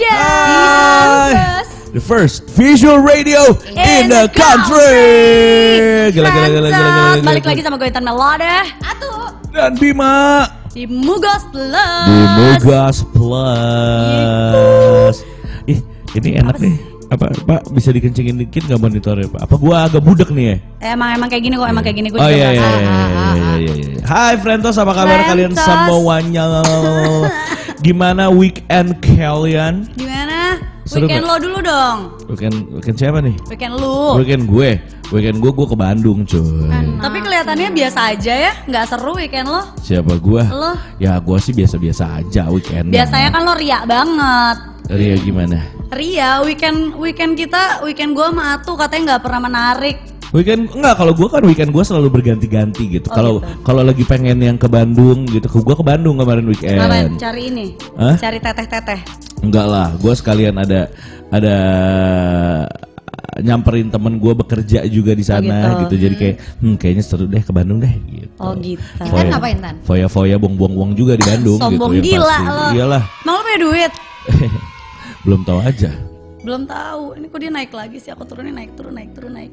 Indonesia. Hai. The first visual radio in, the country. Gila, gila, gila, gila, gila, gila. Balik lagi sama gue Intan Melode Atu. Dan Bima di Mugos Plus. di Mugas Plus. Ih, ini enak nih. Apa, Pak bisa dikencengin dikit nggak monitornya Pak? Apa gua agak budek nih ya? Emang emang kayak gini kok, emang kayak gini gue Oh juga iya iya ngerasa. iya iya iya, iya. Hai Frentos apa kabar kalian Frentos. semuanya? Gimana weekend kalian? Gimana? Seru Weekend nggak? lo dulu dong. Weekend weekend siapa nih? Weekend lu. Weekend gue. Weekend gue gue ke Bandung cuy. Tapi kelihatannya biasa aja ya, nggak seru weekend lo. Siapa gue? Lo Ya gue sih biasa-biasa aja weekend. biasanya kan lo riak banget. Ria gimana? Ria, weekend weekend kita, weekend gue sama Atu katanya nggak pernah menarik. Weekend enggak kalau gue kan weekend gue selalu berganti-ganti gitu. Oh, Kalau gitu. kalau lagi pengen yang ke Bandung gitu, gue ke Bandung kemarin weekend. Ngapain? Cari ini, Hah? cari teteh-teteh. Enggak lah, gue sekalian ada ada nyamperin temen gue bekerja juga di sana gitu. gitu. Jadi kayak hmm, kayaknya seru deh ke Bandung deh gitu. Oh gitu. Intan ngapain Tan? Foya-foya buang-buang uang juga di Bandung Sombong gitu. gila pasti. lo. Iyalah, Emang lo punya duit? belum tahu aja. Belum tahu. Ini kok dia naik lagi sih? Aku turunin naik turun naik turun naik.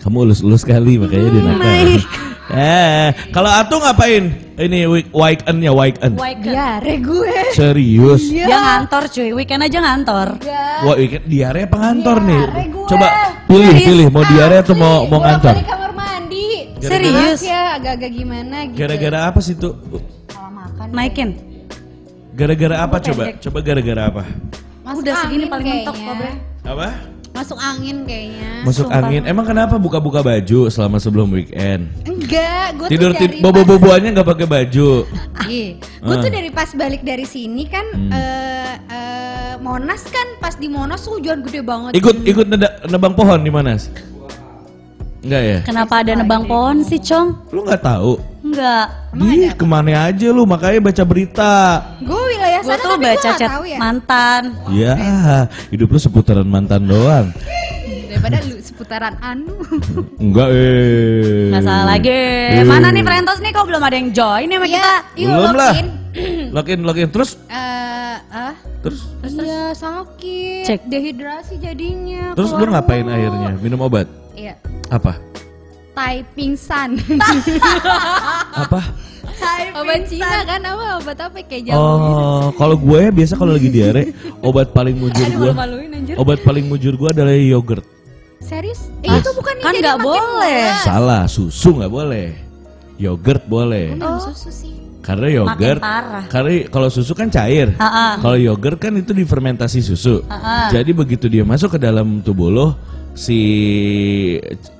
Kamu ulus-ulus sekali makanya dia nakal. naik. Eh, kalau Atu ngapain? Ini week weekendnya weekend. Weekend. Diare gue. Serius? Dia ngantor cuy, weekend aja ngantor. Enggak. Wah, weekend diare apa ngantor nih? Diare gue. Coba pilih, Serius? pilih mau diare atau mau mau ngantor? balik kamar mandi. Serius? Maaf ya agak-agak gimana gitu. Gara-gara apa sih tuh? Salah makan. Naikin. Gara-gara apa coba? Coba gara-gara apa? Masuk Udah segini paling mentok Bre. Apa? Masuk angin kayaknya. Masuk Sumpah. angin. Emang kenapa buka-buka baju selama sebelum weekend? Enggak, gue Tidur tuh dari bobo-boboannya nggak pakai baju. Iya, gue Ah. tuh dari pas balik dari sini kan Hmm. eh, eh, Monas kan pas di Monas hujan gede banget. Ikut ikut neda- nebang pohon di mana? Enggak ya? Kenapa ada nebang pohon sih, Cong? Lu nggak tahu? Enggak. Ih, ke mana aja lu? Makanya baca berita. Gue wilayah Gue sana tuh tapi baca gue gak chat ya. mantan. Ya, hidup lu seputaran mantan doang. Daripada lu seputaran anu. Enggak eh. Nggak salah lagi. Hmm. Mana nih Frentos nih kok belum ada yang join sama kita? Iya, yuk Belum lah. login. Login, login terus Eh, ah, terus iya sakit. Cek. Dehidrasi jadinya. terus lu ngapain akhirnya? Minum obat? Iya. Apa? Tai pingsan. Apa? obat Cina kan apa obat apa kayak jamu gitu. Oh, kalau gue biasa kalau lagi diare, obat paling mujur gue, obat paling mujur gue adalah yogurt. Serius? Eh Ah, itu bukan kan nggak boleh. mules. Salah, susu nggak boleh. Yogurt boleh. Minum susu sih. Karena yogurt, karena kalau susu kan cair. Kalau yogurt kan itu difermentasi susu. Ha-ha. Jadi begitu dia masuk ke dalam tubuh lo, si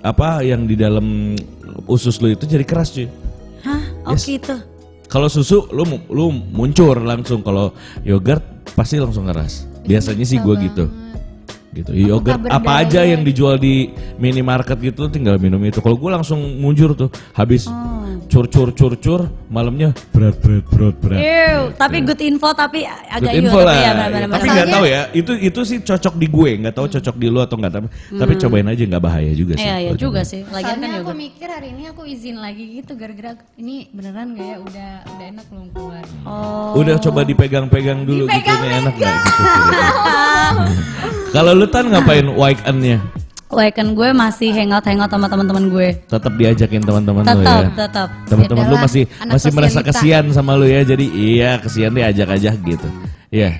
apa yang di dalam usus lo itu jadi keras cuy. Hah? Oh Yes. gitu. Kalau susu lu lu muncur langsung, kalau yogurt pasti langsung keras. Biasanya sih gue gitu. Gitu. Yogurt kabar apa aja yang dijual di minimarket gitu lu tinggal minum itu. Kalau gue langsung muncur tuh habis Oh. Cur cur cur cur malamnya berat berat berat berat. Ew, tapi good info tapi agak Good iya, info tapi lah. ya, benar-benar. tapi nggak tahu ya. Itu itu sih cocok di gue, nggak tahu cocok di lu atau nggak tapi tapi cobain aja nggak bahaya juga sih. Iya, iya juga sih. Lagian kan Soalnya aku yogurt. mikir hari ini aku izin lagi gitu gara-gara ini beneran gak ya udah udah enak belum keluar. Oh. Udah coba dipegang-pegang dulu gitu nih enak nggak gitu. Kalau lu tan ngapain weekendnya? Weekend gue masih hangout-hangout sama teman-teman gue. Tetap diajakin teman-teman lu Tetap, ya. tetap. Teman-teman lu masih masih merasa kasihan sama lu ya. Jadi iya kasihan diajak aja gitu. Iya.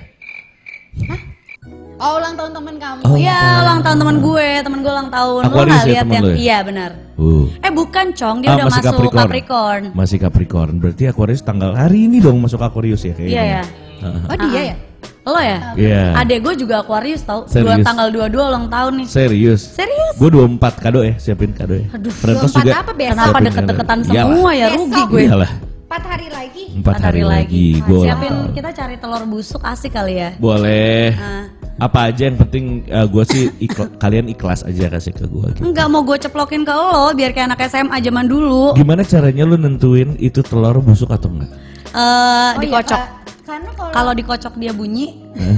Oh ulang tahun temen kamu. Oh. Iya, ulang tahun teman gue, teman gue ulang tahun. Lo Aquarius nggak ya lihat temen yang lo ya? Iya, benar. Uh. Eh bukan, Cong, dia Ah, udah masuk Capricorn. Capricorn. Masih Capricorn. Berarti Aquarius tanggal hari ini dong masuk Aquarius ya kayaknya. Iya ya. Heeh. Oh dia ya? Lo ya? Iya. Adek gue juga Aquarius tau. Dua Serius? tanggal 22 ulang tahun nih. Serius. Serius? Gue 24 kado ya, siapin kado ya. Aduh, Frentos 24 juga. apa besok? Kenapa deket-deketan kado. Iyalah. semua ya rugi Besok. gue. Iyalah. 4 hari lagi. Empat hari, lagi. Gue ulang Siapin tahun. kita cari telur busuk asik kali ya. Boleh. Nah. Apa aja yang penting gue sih ikla- kalian ikhlas aja kasih ke gue gitu. Enggak mau gue ceplokin ke lo biar kayak anak SMA zaman dulu. Gimana caranya lu nentuin itu telur busuk atau enggak? Eh Oh iya, dikocok. Kak. Karena kalau Kalau dikocok dia bunyi. Hah?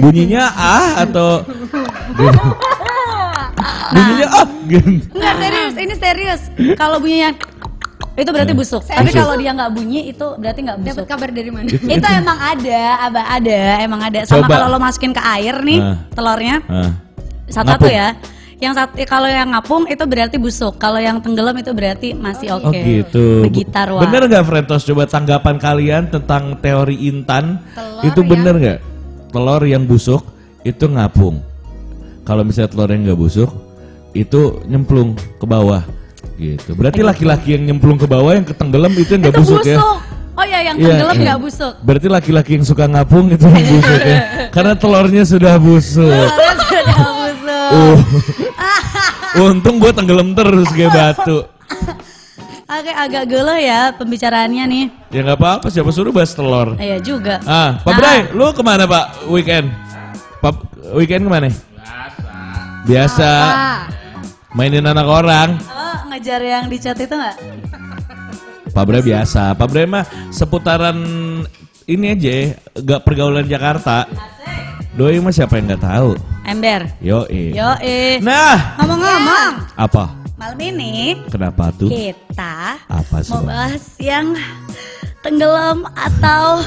Bunyinya ah atau bunyinya ah. Enggak serius, ini serius. Kalau bunyinya itu berarti busuk. Saya Tapi kalau dia nggak bunyi itu berarti nggak busuk. Dapat kabar dari mana? itu emang ada, aba ada, emang ada. Sama kalau lo masukin ke air nih Nah. telurnya Ah. satu-satu ya. Yang satu kalau yang ngapung itu berarti busuk. Kalau yang tenggelam itu berarti masih oke. Oh gitu. Begitar wah. Bener nggak Frentos? Coba tanggapan kalian tentang teori Intan. Telur itu yang- bener nggak? Telur yang busuk itu ngapung. Kalau misalnya telur yang nggak busuk itu nyemplung ke bawah. Gitu. Berarti laki-laki yang nyemplung ke bawah yang ketenggelam itu yang nggak busuk, busuk. ya? Oh ya, yang Iya, tenggelam iya. nggak busuk. Berarti laki-laki yang suka ngapung itu yang busuk ya. Karena telurnya sudah busuk. Sudah busuk. Uh. Untung gue tenggelam terus kayak batu. Agak agak gelo ya pembicaraannya nih. Ya nggak apa-apa, siapa suruh bahas telur. Iya juga. Ah, Pak Nah. Bray, lu ke mana Pak weekend? Pak weekend ke mana? Biasa. Biasa. Mainin anak orang. Oh, ngejar yang di chat itu nggak? Pak Bray biasa. Pak Bray mah seputaran ini aja, gak pergaulan Jakarta. Doi mah siapa yang nggak tahu? Ember. Yo Yo eh. Nah, Ngomong-ngomong, apa? malam ini Kenapa tuh? kita Apa sih? mau bahas yang tenggelam atau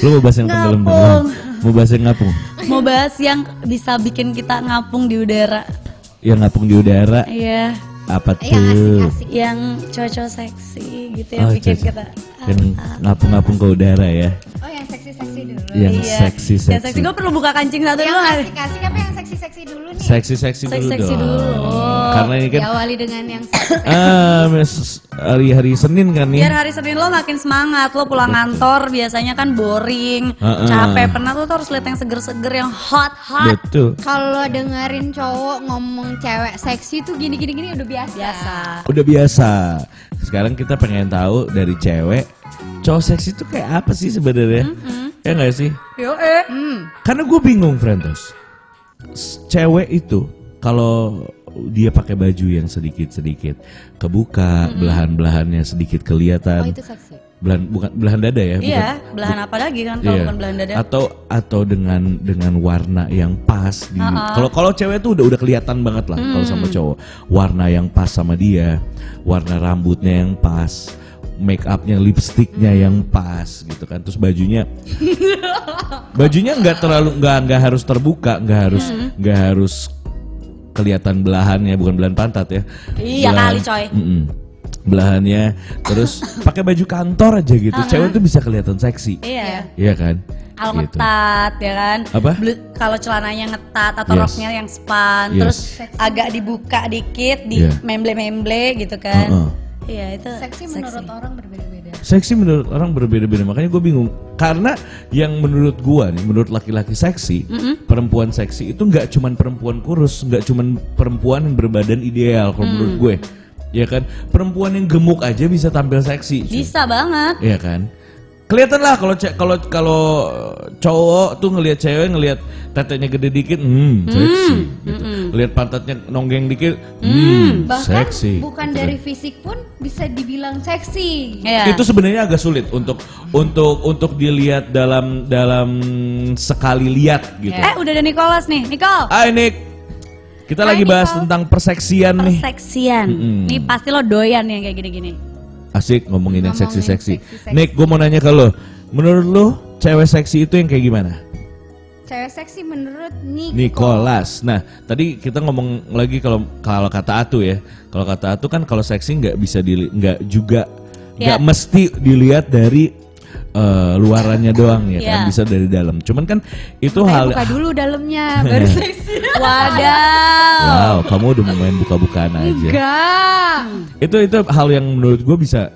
Lu mau bahas yang tenggelam Ngapung. tenggelam? Mau bahas yang ngapung? mau bahas yang bisa bikin kita ngapung di udara. Yang ngapung di udara? Iya, Apa yang tuh? asik-asik. yang cocok seksi gitu yang Oh, bikin cocok. kita Yang ngapung-ngapung ke udara ya? Oh yang seksi-seksi dulu. Yang Iya. seksi Yang seksi. seksi gue perlu buka kancing satu Yang dulu nggak? asik-asik apa yang seksi-seksi dulu nih? Seksi seksi dulu Seksi-seksi dong. dulu. Karena ini kan Diawali dengan yang seksi. ah mes- hari-hari Senin kan nih. Biar hari Senin lo makin semangat, lo pulang kantor biasanya kan boring, capek, penat lo tuh harus lihat yang seger-seger, yang hot-hot. Betul. Kalau dengerin cowok ngomong cewek seksi tuh gini-gini gini udah biasa. Biasa. Udah biasa. Sekarang kita pengen tahu dari cewek, cowok seksi itu kayak apa sih sebenarnya? Ya nggak sih? Yo eh. Hmm. Karena gue bingung, Frentos. Cewek itu kalau dia pakai baju yang sedikit-sedikit kebuka, belahan-belahannya sedikit Oh kelihatan. itu seksi. Belahan bukan belahan dada ya, bukan Iya, belahan apa lagi kan kalau Iya. bukan belahan dada? Atau atau dengan dengan warna yang pas di kalau kalau cewek tuh udah udah kelihatan banget lah kalau sama cowok. Warna yang pas sama dia, warna rambutnya yang pas, make upnya, lipstiknya yang pas gitu kan. Terus bajunya bajunya nggak terlalu nggak nggak harus terbuka, nggak harus nggak harus kelihatan belahannya, bukan belahan pantat ya. Iya Belahan- kali, coy. Mm-mm. Belahannya terus pakai baju kantor aja gitu. Cewek tuh bisa kelihatan seksi. Iya. Iya kan? Kalau Gitu. ngetat ya kan. Apa? Kalau celananya ngetat atau Yes. roknya yang span, Yes. terus agak dibuka dikit, di Iya. memble-memble gitu kan. Heeh. Iya itu Seksi menurut orang berbeda-beda. Seksi menurut orang berbeda-beda makanya gue bingung karena yang menurut gua nih menurut laki-laki seksi perempuan seksi itu nggak cuman perempuan kurus nggak cuman perempuan yang berbadan ideal kalau menurut gue ya kan perempuan yang gemuk aja bisa tampil seksi cuy. Bisa banget. Iya kan? Kelihatan lah kalau ce- kalau kalau cowok tuh ngelihat cewek ngelihat tetenya gede dikit, hmm, seksi gitu. Lihat pantatnya nonggeng dikit, hmm, Bahkan seksi. bukan gitu dari kan. fisik pun bisa dibilang seksi. Iya. Itu sebenarnya agak sulit untuk untuk untuk dilihat dalam dalam sekali lihat gitu. Eh udah ada Nicholas nih, Nicole. Ah Nick, kita Hai, lagi bahas Nicole. tentang perseksian nih. Perseksian. Mm-mm. Nih pasti lo doyan yang kayak gini-gini. Asik ngomongin yang seksi-seksi. Nick, gue mau nanya ke lo, menurut lo cewek seksi itu yang kayak gimana? Cewek seksi menurut Nico. Nicholas. Nah, tadi kita ngomong lagi kalau kalau kata Atu ya. Kalau kata Atu kan kalau seksi nggak bisa dili nggak juga nggak Ya. mesti dilihat dari eh, luarannya doang ya kan Ya. bisa dari dalam. Cuman kan itu Kayak hal buka dulu dalamnya baru seksi. Wadaw. Wow, kamu udah main buka-bukaan aja. Enggak. Itu itu hal yang menurut gue bisa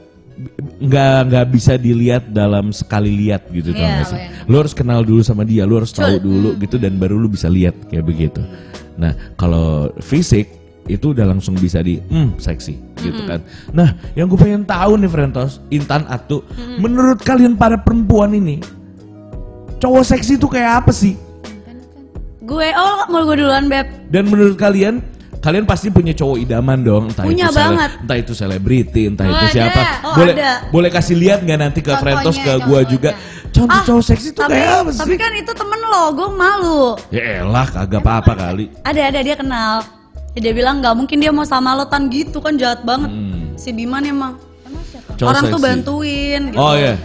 nggak nggak bisa dilihat dalam sekali lihat gitu tau Iya, sih? Lu harus kenal dulu sama dia, lu harus tahu dulu gitu dan baru lu bisa lihat kayak begitu. Nah kalau fisik itu udah langsung bisa di hmm seksi gitu kan. Nah yang gue pengen tahu nih Frentos, Intan Atu, menurut kalian para perempuan ini cowok seksi itu kayak apa sih? Gue, oh mau gue duluan Beb. Dan menurut kalian, kalian pasti punya cowok idaman dong, entah Punya itu sele- banget. entah itu selebriti, entah Oh, itu ada. siapa. Oh, boleh ada. boleh kasih lihat nggak nanti ke Contohnya, Frentos ke gua contohnya. juga. Contoh Ah, cowok seksi itu tapi, kayak apa tapi sih? kan itu temen lo, gue malu. Ya elah, kagak apa-apa kali. Ada ada dia kenal. Ya, dia bilang nggak mungkin dia mau sama lo tan gitu kan jahat banget. Hmm. Si Biman emang. Cowok orang tuh seksi. bantuin gitu. Oh iya.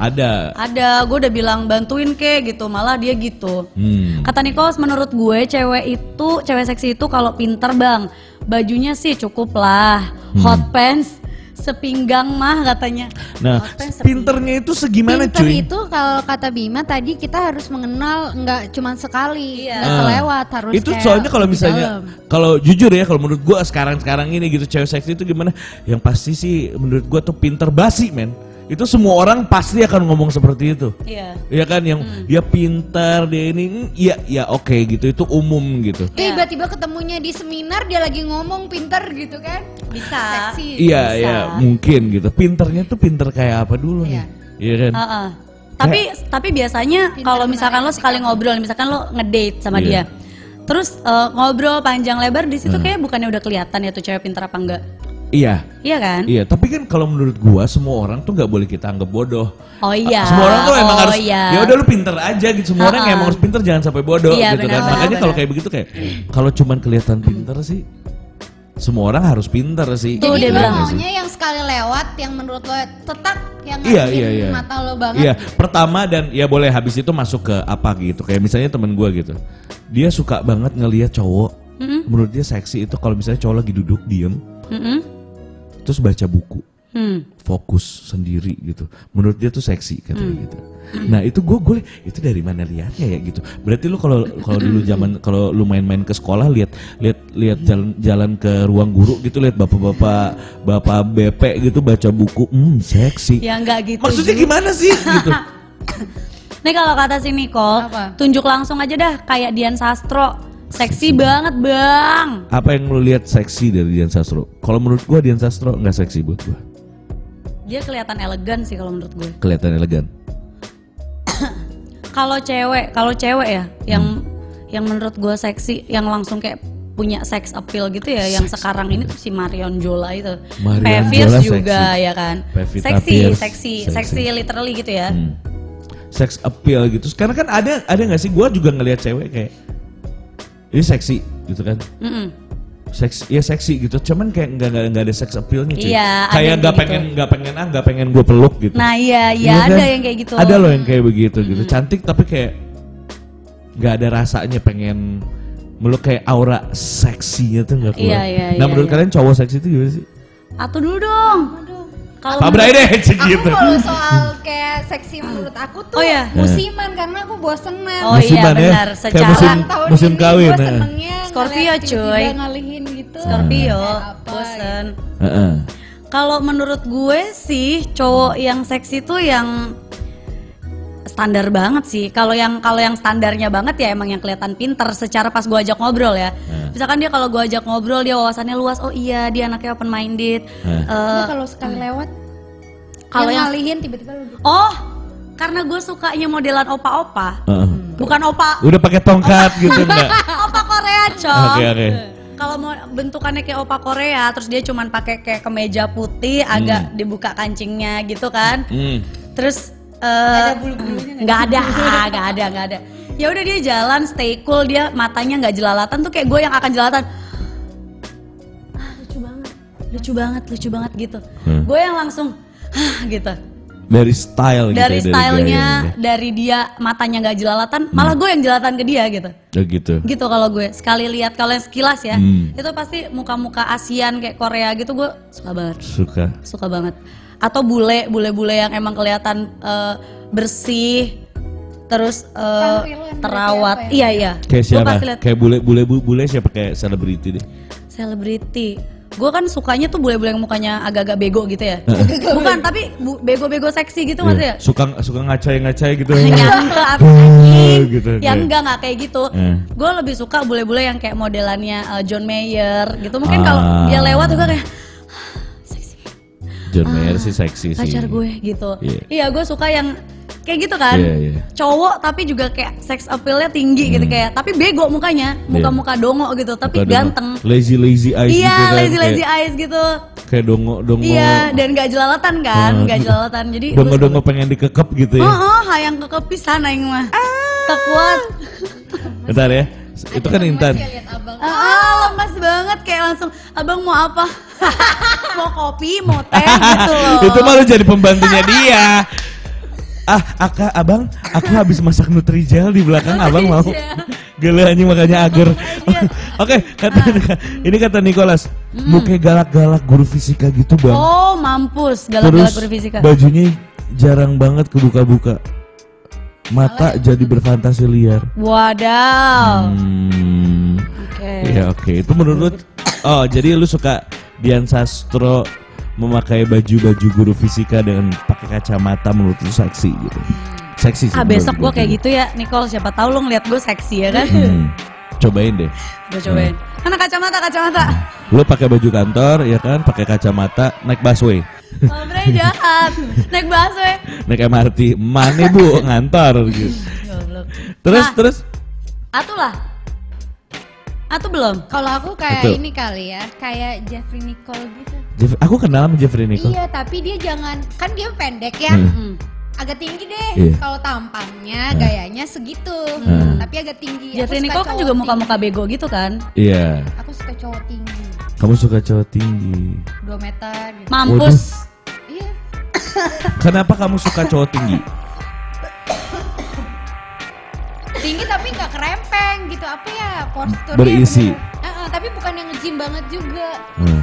Ada. Ada, gue udah bilang bantuin ke gitu, malah dia gitu. Hmm. Kata Nikos, menurut gue cewek itu, cewek seksi itu kalau pinter bang, bajunya sih cukup lah, Hmm. hot pants sepinggang mah katanya. Nah, pinternya itu segimana Pinter cuy? itu kalau kata Bima tadi kita harus mengenal nggak cuma sekali, Iya. nggak Ah. selewat harus itu kayak soalnya kalau misalnya kalau jujur ya kalau menurut gua sekarang-sekarang ini gitu cewek seksi itu gimana yang pasti sih menurut gua tuh pinter basi men itu semua orang pasti akan ngomong seperti itu Iya. Iya kan yang dia pintar dia ini iya ya oke gitu itu umum gitu Tiba-tiba ketemunya di seminar dia lagi ngomong pinter gitu kan? Bisa. Seksi. iya bisa. iya mungkin gitu pinternya tuh pinter kayak apa dulu nih Iya. iya kan Heeh. Tapi tapi biasanya Pintar kalau misalkan lo sekali ngobrol, misalkan lo ngedate sama Iya. dia, terus eh, ngobrol panjang lebar di situ Hmm. kayak bukannya udah kelihatan ya tuh cewek pintar apa enggak? Iya Iya kan? iya tapi kan kalau menurut gua semua orang tuh nggak boleh kita anggap bodoh Oh iya. Semua orang tuh emang oh, harus iya. ya udah lu pinter aja gitu. Semua orang Ha-ha. emang harus pinter jangan sampai bodoh Iya, gitu kan. Makanya kalau kayak begitu kayak kalau cuman kelihatan pinter sih semua orang harus pinter sih. Tuh, Jadi dia lo bilang. maunya yang sekali lewat yang menurut lo tetap yang Iya iya iya. mata lo banget. Iya, pertama dan ya boleh habis itu masuk ke apa gitu. Kayak misalnya temen gua gitu. Dia suka banget ngelihat cowok. Mm-mm. Menurut dia seksi itu kalau misalnya cowok lagi duduk diem Mm-mm. Terus baca buku. Hmm. fokus sendiri gitu. Menurut dia tuh seksi katanya Hmm. gitu. Nah itu gue gue itu dari mana lihatnya ya gitu. Berarti lu kalau kalau dulu zaman kalau lu main-main ke sekolah lihat lihat lihat jalan jalan ke ruang guru gitu lihat bapak-bapak bapak BP gitu baca buku, hmm seksi. Ya enggak gitu. Maksudnya juga. gimana sih gitu? Nih kalau kata si Nicole, Apa? tunjuk langsung aja dah kayak Dian Sastro. Seksi banget, Bang. Apa yang lu lihat seksi dari Dian Sastro? Kalau menurut gua Dian Sastro nggak seksi buat gua. Dia kelihatan elegan sih kalau menurut gue. Kelihatan elegan. Kalau cewek, kalau cewek ya yang Hmm. yang menurut gue seksi, yang langsung kayak punya sex appeal gitu ya, yang sekarang ini tuh si Marion Jola itu. Marion Pevers Jola juga seksi. ya kan. Pevita Seksi, Pierce, seksi, seksi. seksi literally gitu ya. Hmm. Sex appeal gitu. Sekarang kan ada ada nggak sih? Gua juga ngelihat cewek kayak ini seksi gitu kan. Mm-mm. Seks, ya seksi gitu. Cuman kayak nggak nggak nggak ada sex appealnya cuy. Iya, kayak nggak kayak pengen gitu. nggak pengen ah nggak pengen gue peluk gitu. Nah iya, iya Iya ada kan? yang kayak gitu. Ada loh yang kayak begitu gitu. Cantik tapi kayak nggak ada rasanya pengen meluk kayak aura seksinya tuh nggak keluar. Iya, iya, nah iya, menurut iya. kalian cowok seksi itu gimana sih? Atuh dulu dong. Kalau Pak Bray deh gitu. kalau soal kayak seksi menurut aku tuh Oh, iya. musiman karena aku bosenan. Oh iya Musiman ya, benar, kayak secara musim- Ulang tahun musim ini kawin, gue nah. senengnya Scorpio, ngeliat cuy. ngalihin gitu. Scorpio, Kayak apa bosen. Heeh. Kalau menurut gue sih cowok yang seksi tuh yang standar banget sih. Kalau yang kalau yang standarnya banget ya emang yang kelihatan pinter secara pas gue ajak ngobrol ya. Misalkan dia kalau gue ajak ngobrol dia wawasannya luas. Oh iya dia anaknya open minded. Hmm. Nah, kalau sekali lewat kalau yang ngalihin tiba-tiba lu gitu. oh karena gue sukanya modelan opa-opa. Heeh. Bukan opa Udah pakai tongkat gitu enggak? opa Korea cok. Oke oke. Kalau mau bentukannya kayak opa Korea, terus dia cuman pakai kayak kemeja putih, agak dibuka kancingnya gitu kan. Hmm. Terus eh nggak ada, nggak ada, nggak ada. Ya udah dia jalan stay cool, dia matanya nggak jelalatan tuh kayak gue yang akan jelalatan. Ah, lucu banget, lucu banget, lucu banget gitu. Hmm. Gue yang langsung Hah, gitu. Dari style gitu. Dari ya, stylenya, gayanya. dari dia matanya nggak jelalatan, malah gue yang jelalatan ke dia gitu Oh gitu. gitu kalau gue sekali lihat kalau yang sekilas ya Hmm. itu pasti muka-muka ASEAN kayak Korea gitu gue suka banget Suka. suka banget atau bule bule-bule yang emang kelihatan eh, bersih terus eh, Tampilan terawat ya? iya iya Kayak gue siapa? Kayak bule bule bu- bule siapa kayak selebriti deh. selebriti gue kan sukanya tuh bule-bule yang mukanya agak-agak bego gitu ya bukan tapi bu- bego-bego seksi gitu maksudnya Iya. Suka suka ngacai-ngacai gitu. yang enggak apa anjing Gitu, yang oke. enggak enggak kayak gitu Eh. gue lebih suka bule-bule yang kayak modelannya uh, John Mayer gitu mungkin Ah. kalau dia lewat juga kayak John Mayer sih seksi sih. pacar gue gitu Iya. iya gue suka yang kayak gitu kan Iya, iya. cowok tapi juga kayak sex appealnya tinggi gitu kayak tapi bego mukanya muka-muka dongo gitu tapi Hmm. Iya. Bukan ganteng dongo. Lazy lazy eyes iya gitu kan. lazy lazy kayak, eyes gitu kayak dongo dongo. iya dan gak jelalatan kan Ah, gak jelalatan jadi gue Dongo dongo pengen dikekep gitu ya. Oh, oh, hayang kekepisan aing mah. Tak kuat. Bentar ya. Itu kan Intan. Abang. Ah, lemas banget kayak langsung abang mau apa? mau kopi, mau teh gitu loh. Itu malu jadi pembantunya dia. Ah, aka, abang, aku habis masak Nutrijel di belakang abang mau. Gila anjing makanya agar. Oke, kata ini kata Nicholas, muka galak-galak guru fisika gitu bang. Oh, mampus galak-galak guru fisika. bajunya jarang banget kebuka-buka. Mata jadi berfantasi liar. Wadaw. Hmm. Oke. Iya oke. Itu menurut Oh, jadi lu suka Dian Sastro memakai baju-baju guru fisika dengan pakai kacamata menurut lu seksi gitu. Seksi sih. Ah besok gua gue kayak gitu ya Nicole siapa tahu lo ngeliat gue seksi ya kan Hmm. Cobain deh. Gue cobain Karena kacamata kacamata Lu pakai baju kantor ya kan, pakai kacamata, naik busway, Oh jahat Naik ya naik MRT. Mana Bu ngantor gitu. Terus Nah. terus Atuh Atuh belum Kalau aku kayak Betul. ini kali ya, kayak Jeffrey Nicole gitu. Jeff, aku kenal sama Jeffrey Nicole. Iya, tapi dia jangan kan dia pendek ya. Hmm. Hmm. Agak tinggi deh. Iya. Kalau tampangnya, gayanya segitu. Hmm. Tapi agak tinggi. Jeffrey Nicole kan juga muka-muka bego gitu kan Iya. Aku suka cowok tinggi. Kamu suka cowok tinggi. 2 meter gitu. Mampus Iya. Kenapa kamu suka cowok tinggi? Tinggi tapi nggak kerempeng gitu. Apa ya? Posturnya Berisi. bener- Heeh, tapi bukan yang nge-gym banget juga. Hmm.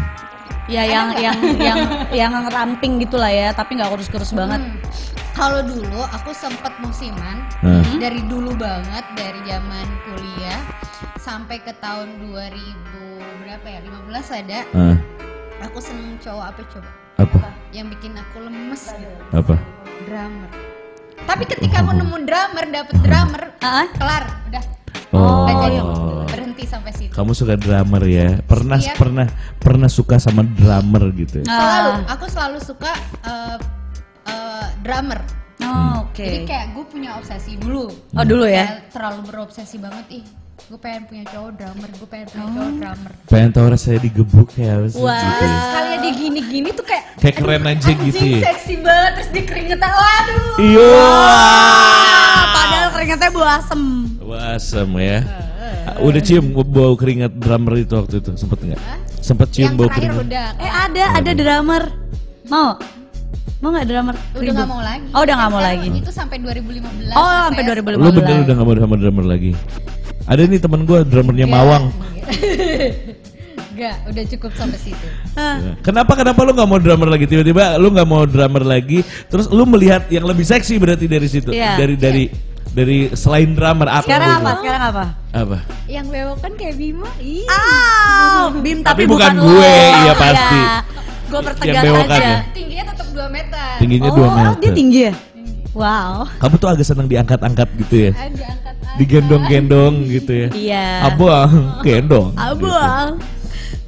Ya yang yang yang yang ramping gitu lah ya Tapi gak kurus-kurus banget Hmm. Kalau dulu aku sempet musiman Hmm. dari dulu banget dari zaman kuliah sampai ke tahun 2000 berapa ya 15 ada Ah, aku seneng cowok apa coba apa? yang bikin aku lemes gitu Apa? drummer tapi ketika aku nemu drummer dapet drummer ah. kelar udah Oh. berhenti sampai situ Kamu suka drummer ya? Pernah Iya. pernah pernah suka sama drummer gitu. ya? selalu Ah. aku selalu suka eh, eh, drummer Oh, oke jadi kayak gue punya obsesi dulu Oh dulu ya Kayak terlalu berobsesi banget ih gue pengen punya cowok drummer gue pengen punya cowok drummer Pengen tahu rasanya digebuk ya apa sih? Wah. Gitu ya. sekali dia gini-gini tuh kayak Kayak keren aja gitu anjing ya. seksi banget terus dia keringetan waduh Iyo. Ah, Padahal keringetnya bau asem Wah, asem ya. Udah cium bau keringat drummer itu waktu itu sempet nggak? Sempet cium yang bau terakhir keringat. udah Eh ada, ada drummer Mau? Mau gak drummer? udah nggak mau lagi Oh udah gak mau Sekarang lagi itu sampai 2015 Oh sampai 2015 Lu bener udah gak mau sama drummer lagi? Ada nih temen gue drummernya Mawang. Enggak, udah cukup sampai situ. Ah. Kenapa kenapa lu nggak mau drummer lagi? Tiba-tiba lu nggak mau drummer lagi, terus lu melihat yang lebih seksi berarti dari situ, Iya. dari dari dari selain drummer apa? Sekarang apa? Sekarang apa? Apa? Yang bewokan kayak Bima, ih. Ah, Bim Tapi tapi, bukan lo. gue, iya pasti. Gue pertegas aja. ya? Tingginya tetap 2 meter. Tingginya Oh, 2 oh, meter. dia tinggi ya? Wow. Kamu tuh agak seneng diangkat-angkat gitu ya? Digendong-gendong gitu ya? Iya. Abang, gendong. Abang.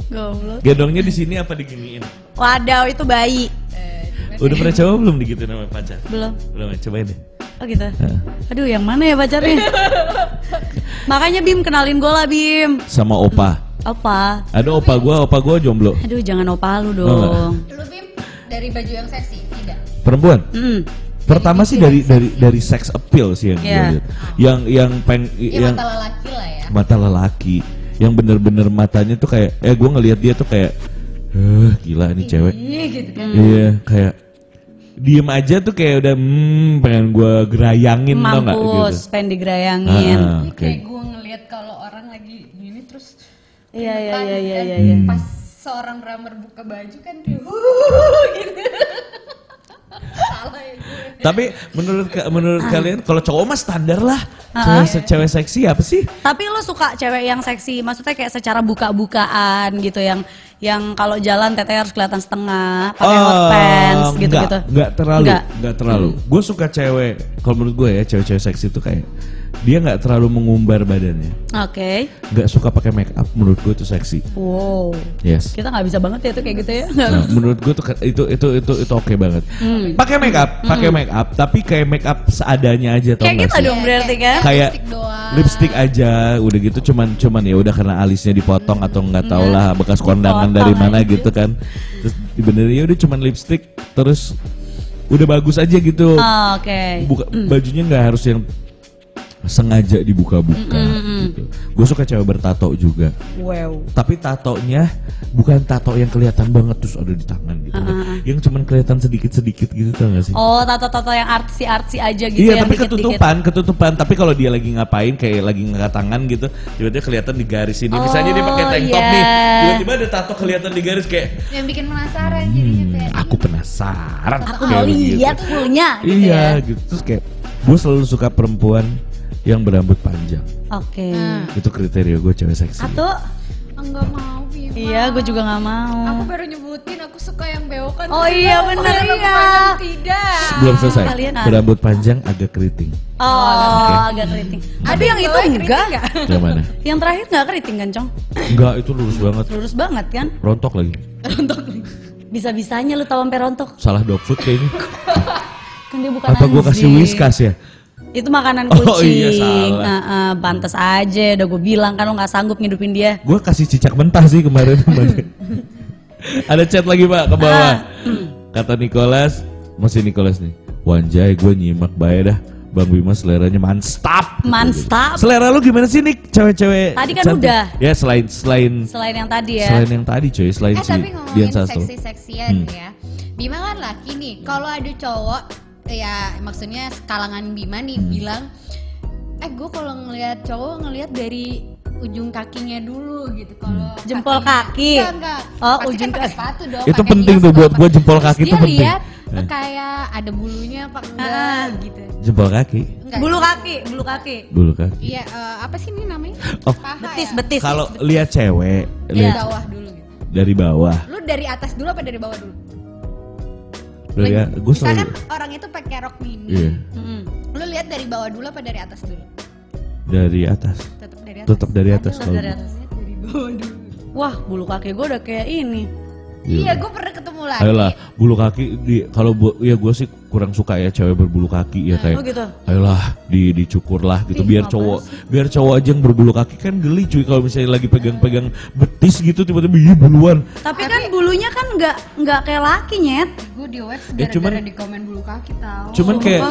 Goblok. Gendongnya di sini apa diginiin? Wadaw itu bayi. Eh? Udah pernah coba belum digituin sama pacar? Belum. Belum ya? Cobain deh. Oh gitu. Aduh, yang mana ya pacarnya? Makanya Bim kenalin gue lah Bim. Sama opa. Apa? Ada opa gua, opa gua jomblo. Aduh, jangan opa lu dong. Lu Bim dari baju yang seksi, tidak. Perempuan? Hmm. Pertama sih dari dari dari sex appeal sih yang gue Iya. lihat. Yang yang peng Ya yang mata lelaki lah ya. mata lelaki yang bener-bener matanya tuh kayak eh gue ngelihat dia tuh kayak eh gila nih cewek Iya gitu kan. iya kayak diem aja tuh kayak udah hmm pengen gue gerayangin tau nggak gitu Mampus, pengen digerayangin. Ah, Ini oke. kayak gue ngelihat kalau orang lagi Iya, iya, iya, iya, kan, iya, iya. Pas seorang drummer buka baju kan dia gitu. Salah ya gue. tapi menurut menurut Ah. kalian kalau cowok mah standar lah cewek se- cewek seksi apa sih Tapi lo suka cewek yang seksi, maksudnya kayak secara buka-bukaan gitu yang yang kalau jalan teteh harus kelihatan setengah, pakai hot Oh, pants gitu-gitu. Enggak, enggak terlalu, Enggak. enggak, terlalu. Gue suka cewek, kalau menurut gue ya cewek-cewek seksi itu kayak dia nggak terlalu mengumbar badannya, Oke. nggak suka pakai make up. Menurut gue itu seksi. Wow. Yes. Kita nggak bisa banget ya itu kayak gitu ya. Nah, menurut gue tuh ka- itu itu itu itu oke banget. Hmm. Pakai make up, pakai make up, tapi kayak make up seadanya aja tau Kayak kita sih? dong berarti kan. Kayak lipstick doang. lipstick aja, udah gitu cuman cuman ya udah karena alisnya dipotong atau nggak tau lah bekas kondangan dari Dipotong mana aja. gitu kan. Terus bener ya udah cuman lipstick terus udah bagus aja gitu. Oh, Oke. buka bajunya nggak harus yang sengaja dibuka-buka gitu. Gue suka cewek bertato juga. Wow. Tapi tatonya bukan tato yang kelihatan banget terus ada di tangan gitu. Yang cuman kelihatan sedikit-sedikit gitu tau gak sih? Oh, tato-tato yang artsy-artsy aja gitu iya, yang tapi dikit-dikit. ketutupan, ketutupan. Tapi kalau dia lagi ngapain kayak lagi ngangkat tangan gitu, tiba-tiba kelihatan di garis ini. Misalnya dia pakai Oh, tank top iya. nih, tiba-tiba ada tato kelihatan di garis kayak Yang bikin penasaran jadinya Hmm, kayak aku penasaran. Aku mau lihat fullnya gitu Iya ya. gitu terus kayak gue selalu suka perempuan yang berambut panjang. Oke. Hmm. Itu kriteria gue cewek seksi. Atau enggak mau Bima. iya, gue juga nggak mau. Aku baru nyebutin aku suka yang bewokan. Oh iya, bener, kalau iya. Tidak. Belum selesai. Kalian ada. Berambut panjang agak keriting. Oh, agak keriting. Tapi yang itu enggak. Yang mana? Yang terakhir enggak keriting kan, Cong? Enggak, itu lurus banget. Lurus banget kan? Rontok lagi. Bisa-bisanya lu tahu sampai rontok. Salah dog food kayaknya. Kan dia bukan Apa gue kasih whiskas ya? Itu makanan Oh, kucing. iya, salah. Nah, eh, pantes aja, udah gue bilang kan lo nggak sanggup ngidupin dia. Gue kasih cicak mentah sih kemarin. Ada chat lagi pak ke bawah. Kata Nicholas, masih Nicholas nih. Wanjay gue nyimak baik dah. Bang Bima seleranya mantap. Mantap. Selera lu gimana sih nih cewek-cewek? Tadi kan cantik? udah. Ya selain selain Selain yang tadi ya. selain yang tadi cuy, selain Eh si tapi Dian ngomongin Sastro. seksi-seksian Hmm. ya. Bima kan laki nih. Kalau ada cowok ya maksudnya kalangan Bima nih Hmm. bilang eh gue kalau ngelihat cowok ngelihat dari ujung kakinya dulu gitu kalau Hmm. Jempol kakinya- kaki. enggak, enggak. Oh, Pasti ujung kan pakai kaki. sepatu dong Itu pakai penting tuh buat gua jempol Terus kaki itu dia penting. lihat Eh. kayak ada bulunya apa enggak Ah. gitu Jempol kaki, enggak Bulu kaki, bulu kaki. bulu kaki. iya eh, apa sih ini namanya Oh, Paha Betis, ya? betis. Kalau lihat cewek, dari lihat bawah dulu gitu dari bawah. lu dari atas dulu apa dari bawah dulu Dari Lagi- gue selalu misalkan orang itu pakai rok mini Iya, Mm-mm. lu lihat dari bawah dulu apa dari atas dulu dari atas. tetap dari atas Tetap dari atas Tetap dari atas. Lihat dari bawah dulu Wah, bulu kaki gue udah kayak ini. Iya gue pernah ketemu lagi Ayolah, bulu kaki di kalau bu, ya gue sih kurang suka ya cewek berbulu kaki ya kayak. Oh gitu. Ayolah, di dicukur lah gitu Ih, biar cowok biar cowok aja yang berbulu kaki kan geli cuy kalau misalnya lagi pegang-pegang betis gitu tiba-tiba iya buluan. Tapi, kan bulunya kan nggak nggak kayak laki nyet. gue di web Ya, gara-gara cuman- di komen bulu kaki tahu Cuman kayak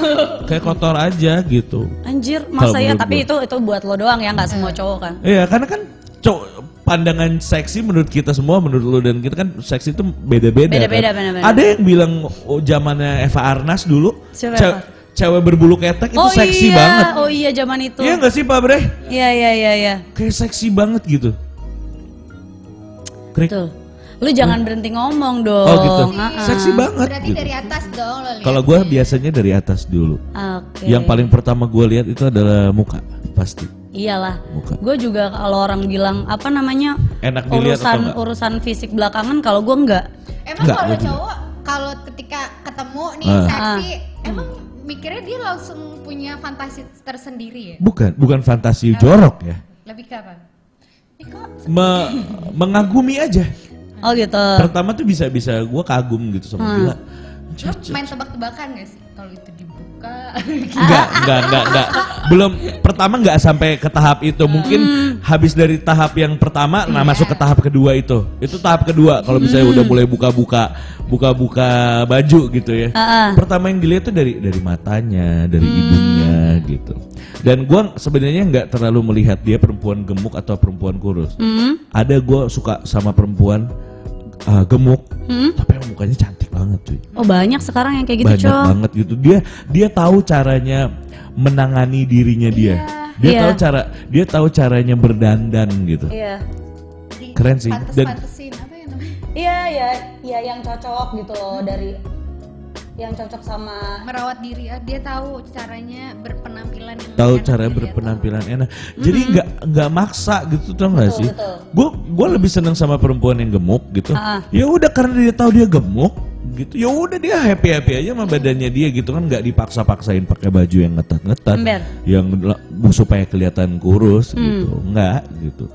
kayak kotor aja gitu. Anjir, masa ya? Tapi gua. itu itu buat lo doang ya, nggak semua cowok kan. Iya, karena kan cowok pandangan seksi menurut kita semua menurut lu dan kita kan seksi itu beda-beda. Beda-beda, kan. Ada yang bilang oh zamannya Eva Arnas dulu Siapa cewek berbulu ketek itu oh seksi iya, banget. oh iya zaman itu. Iya nggak sih Pak Bre? Iya iya iya iya. Kayak seksi banget gitu. Krik. Betul. Lu jangan berhenti ngomong dong. Oh gitu. Ah-ah. Seksi banget berarti gitu. dari atas dong lo Kalau gue biasanya dari atas dulu. Oke. Yang paling pertama gue lihat itu adalah muka pasti. Iyalah. Gue juga kalau orang bilang apa namanya Enak urusan urusan fisik belakangan kalau gue enggak. emang Enggak, kalau cowok kalau ketika ketemu nih Ah. seksi emang mikirnya dia langsung punya fantasi tersendiri ya Bukan, bukan fantasi jorok ya. lebih ke apa Me- mengagumi aja. Oh gitu. Pertama tuh bisa bisa gue kagum gitu sama dia. lo main tebak-tebakan gak sih kalau itu dibuka Enggak, enggak, enggak, enggak. Belum pertama enggak sampai ke tahap itu. Mungkin habis dari tahap yang pertama nah masuk ke tahap kedua itu. Itu tahap kedua kalau misalnya udah mulai buka-buka buka-buka baju gitu ya. Ah-ah. Pertama yang dilihat tuh dari dari matanya, dari hidungnya gitu. Dan gua sebenarnya nggak terlalu melihat dia perempuan gemuk atau perempuan kurus. Hmm? Ada gua suka sama perempuan uh, gemuk, Hmm? tapi emang mukanya cantik banget cuy Oh banyak sekarang yang kayak gitu, banyak Cok. banget gitu dia dia tahu caranya menangani dirinya dia dia Iya. tahu cara dia tahu caranya berdandan gitu Iya. Di- Keren sih. Dan- pantes-pantesin apa ya namanya Iya, iya, iya yang cocok gitu dari yang cocok sama merawat diri ah, dia tahu caranya berpenampilan yang tahu cara dilihat. berpenampilan enak jadi nggak nggak maksa gitu tau gak Betul, sih betul. gue gue lebih seneng sama perempuan yang gemuk gitu Ah. ya udah karena dia tahu dia gemuk gitu ya udah dia happy happy aja sama badannya dia gitu kan nggak dipaksa paksain pakai baju yang ngetat ngetat Ember. yang supaya kelihatan kurus gitu nggak gitu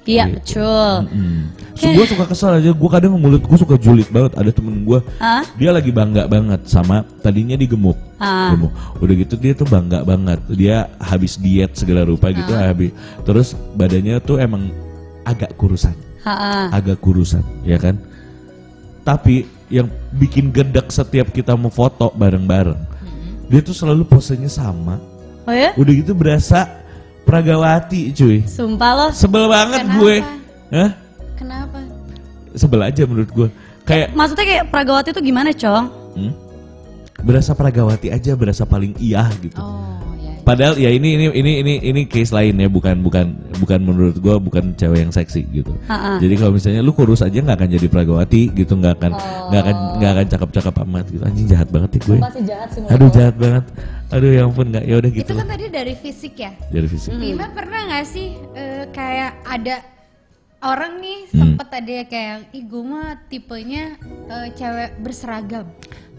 Iya, Gitu. betul. Mm. So, gue suka kesel aja, gue kadang mulut gue suka julid banget. Ada temen gue, Ah? dia lagi bangga banget sama tadinya dia gemuk, Ah. gemuk. Udah gitu dia tuh bangga banget. Dia habis diet segala rupa gitu, habis terus badannya tuh emang agak kurusan, Ha-ha. agak kurusan, ya kan? Tapi yang bikin gedek setiap kita mau foto bareng-bareng, dia tuh selalu posenya sama. Oh ya? Udah gitu berasa Pragawati cuy. Sumpah lo. Sebel banget Kenapa? gue. Hah? Kenapa? Sebel aja menurut gue. Kayak Maksudnya kayak Pragawati itu gimana, Cong? hmm? berasa Pragawati aja berasa paling iya gitu. Oh. Padahal ya ini ini ini ini ini case lain ya bukan bukan bukan menurut gue bukan cewek yang seksi gitu. Ha-ha. Jadi kalau misalnya lu kurus aja nggak akan jadi Pragawati gitu nggak akan nggak akan nggak akan cakep-cakep amat gitu. Anjing jahat banget ya gue. Pasti jahat sih Aduh jahat banget. Aduh ya ampun nggak ya udah gitu Itu kan tadi dari fisik ya. Dari fisik. Bima pernah nggak sih eh, kayak ada orang nih Hmm. sempet ada yang kayak ih gue mah tipenya eh, cewek berseragam.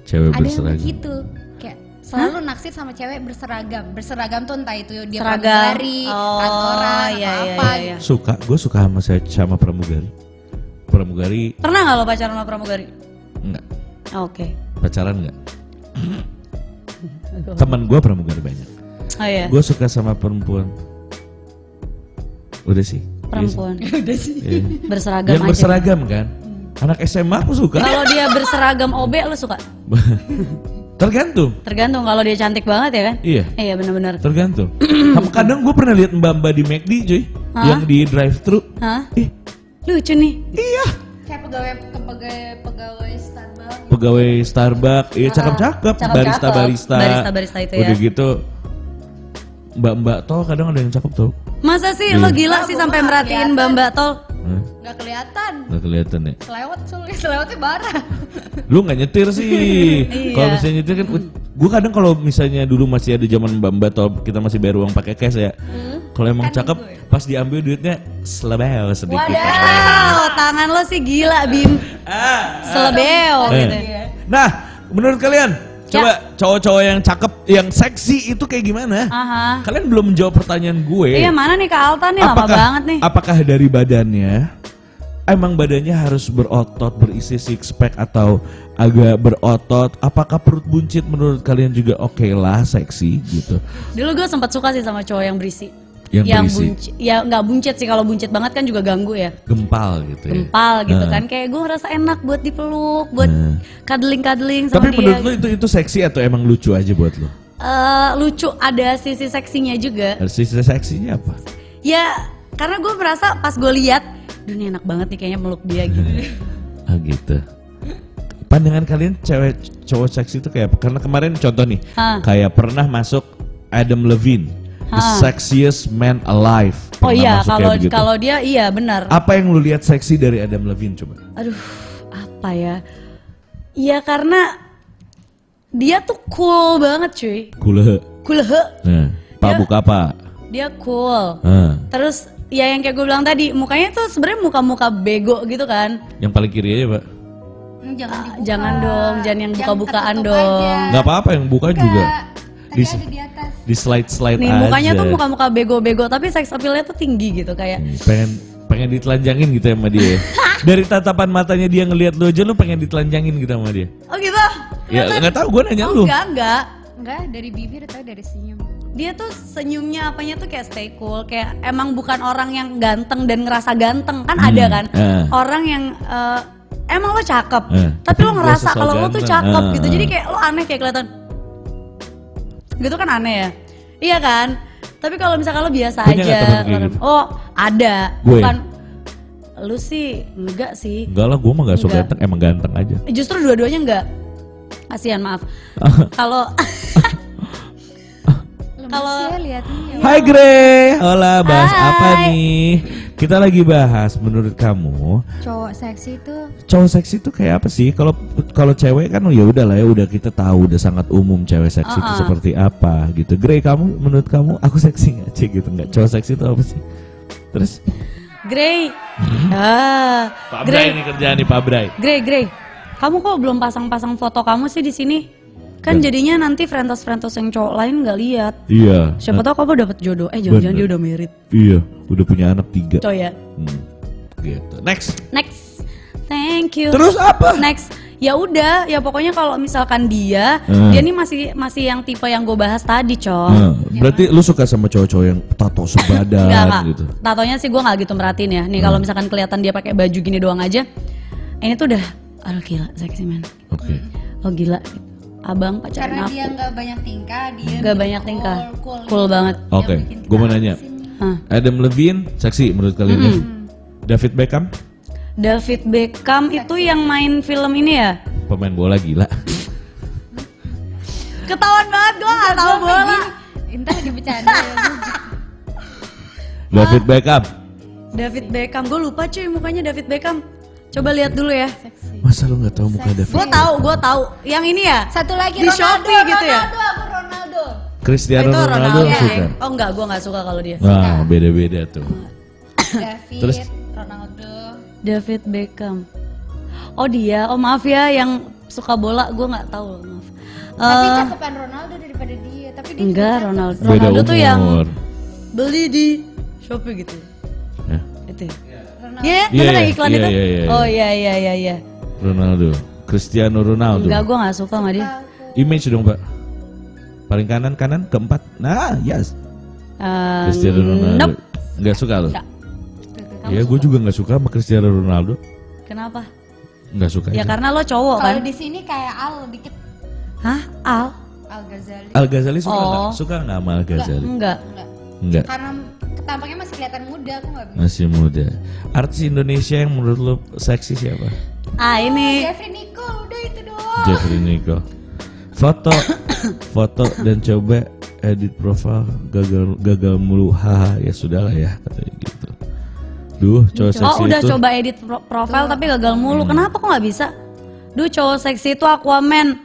Cewek ada yang berseragam. begitu selalu naksir sama cewek berseragam. Berseragam tuh entah itu dia Seragam. pramugari, Oh, kantoran, iya, atau iya, apa. iya, iya. Suka, gue suka sama saya sama pramugari. Pramugari Pernah nggak lo pacaran sama pramugari? enggak Oh, Oke. pacaran enggak. Teman gue pramugari banyak. Oh iya. Gue suka sama perempuan. Udah sih. Perempuan. Udah sih. Iya. Berseragam Yang aja. berseragam kan. Anak SMA aku suka. Kalau dia berseragam OB lo suka? Tergantung. Tergantung kalau dia cantik banget ya kan? Iya. Iya benar-benar. Tergantung. Kadang gue pernah lihat mbak-mbak di McD cuy, Hah? yang di drive thru. Hah? Ih, Lucu nih. iya. Kayak pegawai pegawai pegawai Starbucks. Pegawai Starbucks, iya cakep-cakep, Cakep-cakep. barista-barista. Barista-barista itu ya. Udah gitu, mbak-mbak tol kadang ada yang cakep tau. Masa sih Iya. lo gila sih sampai merhatiin mbak-mbak tol? Hah? Nggak kelihatan. Nggak kelihatan ya. Selewat sulit, selewatnya barah. Lu nggak nyetir sih. Iya. Kalau misalnya nyetir kan, gue kadang kalau misalnya dulu masih ada zaman mbak-mbak tol kita masih bayar uang pakai cash ya. Kalau emang Kan cakep, gue. pas diambil duitnya selebel sedikit. Wow, tangan lo sih gila Bim. Selebeo Eh. gitu. Nah, menurut kalian, Ya. coba cowok-cowok yang cakep, yang seksi itu kayak gimana? Aha. Kalian belum menjawab pertanyaan gue. Iya mana nih Kak Alta nih lama banget nih. Apakah dari badannya? Emang badannya harus berotot, berisi six pack atau agak berotot? Apakah perut buncit menurut kalian juga oke lah, seksi gitu? Dulu gue sempat suka sih sama cowok yang berisi. Yang berisi. buncit, ya nggak buncit sih kalau buncit banget kan juga ganggu ya. Gempal gitu ya. Gempal gitu Nah. kan kayak gue ngerasa enak buat dipeluk, buat Nah. cuddling-cuddling sama Tapi dia. menurut lo itu itu seksi atau emang lucu aja buat lo? Eh, lucu ada sisi seksinya juga. Sisi seksinya apa? Ya karena gue merasa pas gue lihat, dunia enak banget nih kayaknya meluk dia gitu. Ah gitu. Pandangan kalian cewek cowok seksi itu kayak? Karena kemarin contoh nih, Hah. kayak pernah masuk Adam Levine, the Hah. sexiest man alive. oh iya kalau begitu. kalau dia iya benar. apa yang lu lihat seksi dari Adam Levine coba? Aduh apa ya? Iya karena dia tuh cool banget cuy. Cool he. Nah, Pak buka apa? Dia cool. Nah, Terus ya yang kayak gue bilang tadi mukanya tuh sebenarnya muka-muka bego gitu kan. yang paling kiri aja, Pak. Hmm, Jangan dibuka. Ah, Jangan dong, jangan yang buka-bukaan dong. aja. Nggak apa-apa yang buka juga. Tadi Di, ada di atas. Di slide-slide Nih aja. mukanya tuh muka-muka bego-bego tapi seks appeal-nya tuh tinggi gitu kayak Hmm, pengen pengen ditelanjangin gitu sama dia. ya. Dari tatapan matanya dia ngelihat lu aja lu pengen ditelanjangin gitu sama dia. Oh gitu? Ya nggak tahu gue nanya Oh lu. enggak, enggak. Enggak, dari bibir atau dari senyum? Dia tuh senyumnya apanya tuh kayak stay cool Kayak emang bukan orang yang ganteng dan ngerasa ganteng Kan ada kan eh. Orang yang eh, emang lo cakep Eh, Tapi tapi lo ngerasa kalau lo tuh cakep Eh, gitu. Jadi kayak lo aneh kayak kelihatan Gitu kan aneh ya Iya kan Tapi kalau misalkan lo biasa Punya aja temen gitu? Oh ada Gue? Bukan Lu sih enggak sih Enggak lah, gue mah gak so Enggak. ganteng, emang ganteng aja. Justru dua-duanya enggak Kasihan maaf Kalau Kalau- ya liatnya. ya. Hai Gre, hola bahas Hai. apa nih? Kita lagi bahas menurut kamu Cowok seksi itu cowok seksi itu kayak apa sih? Kalau kalau cewek kan ya udah lah ya udah kita tahu udah sangat umum cewek seksi itu Uh-uh. seperti apa gitu. Gre kamu menurut kamu aku seksi nggak sih gitu nggak? Cowok seksi itu apa sih? Terus Grey Ah Pak Bray ini kerjaan nih Pak Bray. Grey, Grey, kamu kok belum pasang-pasang foto kamu sih di sini? Kan Dan- jadinya nanti friendos-friendos yang cowok lain nggak lihat. Iya. Siapa tahu kamu dapat jodoh. Eh jangan-jangan dia udah married. Iya, udah punya anak tiga. Coy ya. Hmm, gitu. Next. Next. Thank you. Terus apa? Next. Ya udah, ya pokoknya kalau misalkan dia, Hmm. dia nih masih masih yang tipe yang gue bahas tadi, coy. Nah, berarti lu suka sama cowok-cowok yang tato sebadan Enggak, enggak. gitu. Tatonya sih gue nggak gitu merhatiin ya. Nih kalau misalkan kelihatan dia pakai baju gini doang aja, ini tuh udah, aduh gila, seksi man. Oke. Oh gila, abang pacaran karena aku. dia nggak banyak tingkah, dia Nggak banyak tingkah. cool, Cool banget. Yang Oke, bikin kita gue mau nanya. Hah. Adam Levine seksi menurut kalian ya? David Beckham David Beckham itu yang main film ini ya? pemain bola gila. Ketahuan banget gue gak tau bola. Intan lagi bercanda. David Beckham. David Beckham, gue lupa cuy mukanya David Beckham. Coba lihat dulu ya. Seksi. Masa lu nggak tahu muka David? Gue tahu, gue tahu. Yang ini ya? Satu lagi Di Ronaldo, Shopee gitu ya? Ronaldo, aku Ronaldo. Cristiano itu Ronaldo, ya? suka. Oh enggak, gue nggak suka kalau dia. Wah beda-beda tuh. David, Terus? Ronaldo. David Beckham. Oh dia, oh maaf ya yang suka bola gue nggak tahu maaf. Tapi Eh, cakepan Ronaldo daripada dia. Tapi dia enggak Ronaldo. Beda Ronaldo umur. tuh yang beli di Shopee gitu. Ya, Itu. Ya? Iya, Iya, bener iya, iklan iya, itu? iya, iya, Oh iya iya iya iya. Ronaldo. Cristiano Ronaldo. Enggak, gue nggak suka sama dia. Image dong pak. Paling kanan kanan keempat. Nah yes. Eh, Cristiano Ronaldo. nope. Nggak suka lo? Nggak. Ya gue juga nggak suka sama Cristiano Ronaldo. Kenapa? Nggak suka. Ya aja. karena lo cowok kan? Kalau di sini kayak Al dikit Hah? Al? Al Ghazali. Al Ghazali suka Oh. nggak? Suka nggak sama Al Ghazali? Enggak. Enggak. Enggak. Karena tampaknya masih kelihatan muda, aku enggak bisa. Masih muda. Artis Indonesia yang menurut lo seksi siapa? Ah ini Jeffrey Nicole, udah itu doang. Jeffrey Nicole. Foto, foto dan coba edit profile gagal gagal mulu. Haha ya sudahlah ya katanya gitu. Duh, cowok seksi Oh udah itu. coba edit pro- profile tapi gagal mulu. Kenapa kok nggak bisa? Duh cowok seksi itu Aquaman.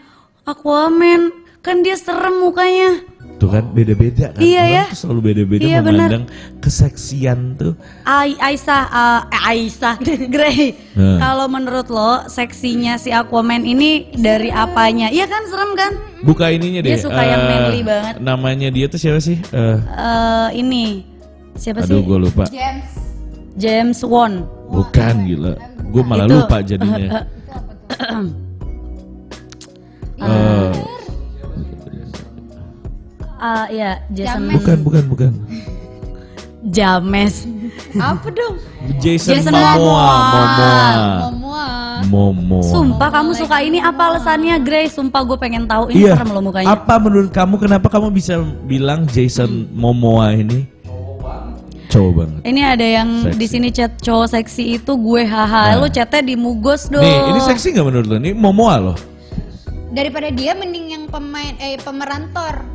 Aquaman kan dia serem mukanya. Tuh kan beda-beda kan. Iya Orang ya. tuh selalu beda-beda Iya, memandang keseksian tuh. Ai Aisyah, uh, eh, Aisyah, Grey. Nah. Kalau menurut lo seksinya si Aquaman ini dari apanya? Iya kan serem kan? Buka ininya deh. Dia suka yang eh, manly banget. Namanya dia tuh siapa sih? Eh, Eh ini siapa aduh sih? gue lupa. James. James Wan. Bukan gila. Gue malah Itu. lupa jadinya. Ah ya Jason James. bukan, bukan, bukan. James. Apa dong? Jason, Jason Momoa, Momoa. Momoa. Momoa. Sumpah kamu suka ini apa alasannya Grace? Sumpah gue pengen tahu ini Iya. serem lo mukanya. Apa menurut kamu kenapa kamu bisa bilang Jason Momoa ini cowok banget? Ini ada yang Seksi. di sini chat cowok seksi itu gue haha. Nah. Lu chatnya di Mugos dong. Nih, ini seksi nggak menurut lo? Ini Momoa loh. Daripada dia mending yang pemain eh pemeran Thor.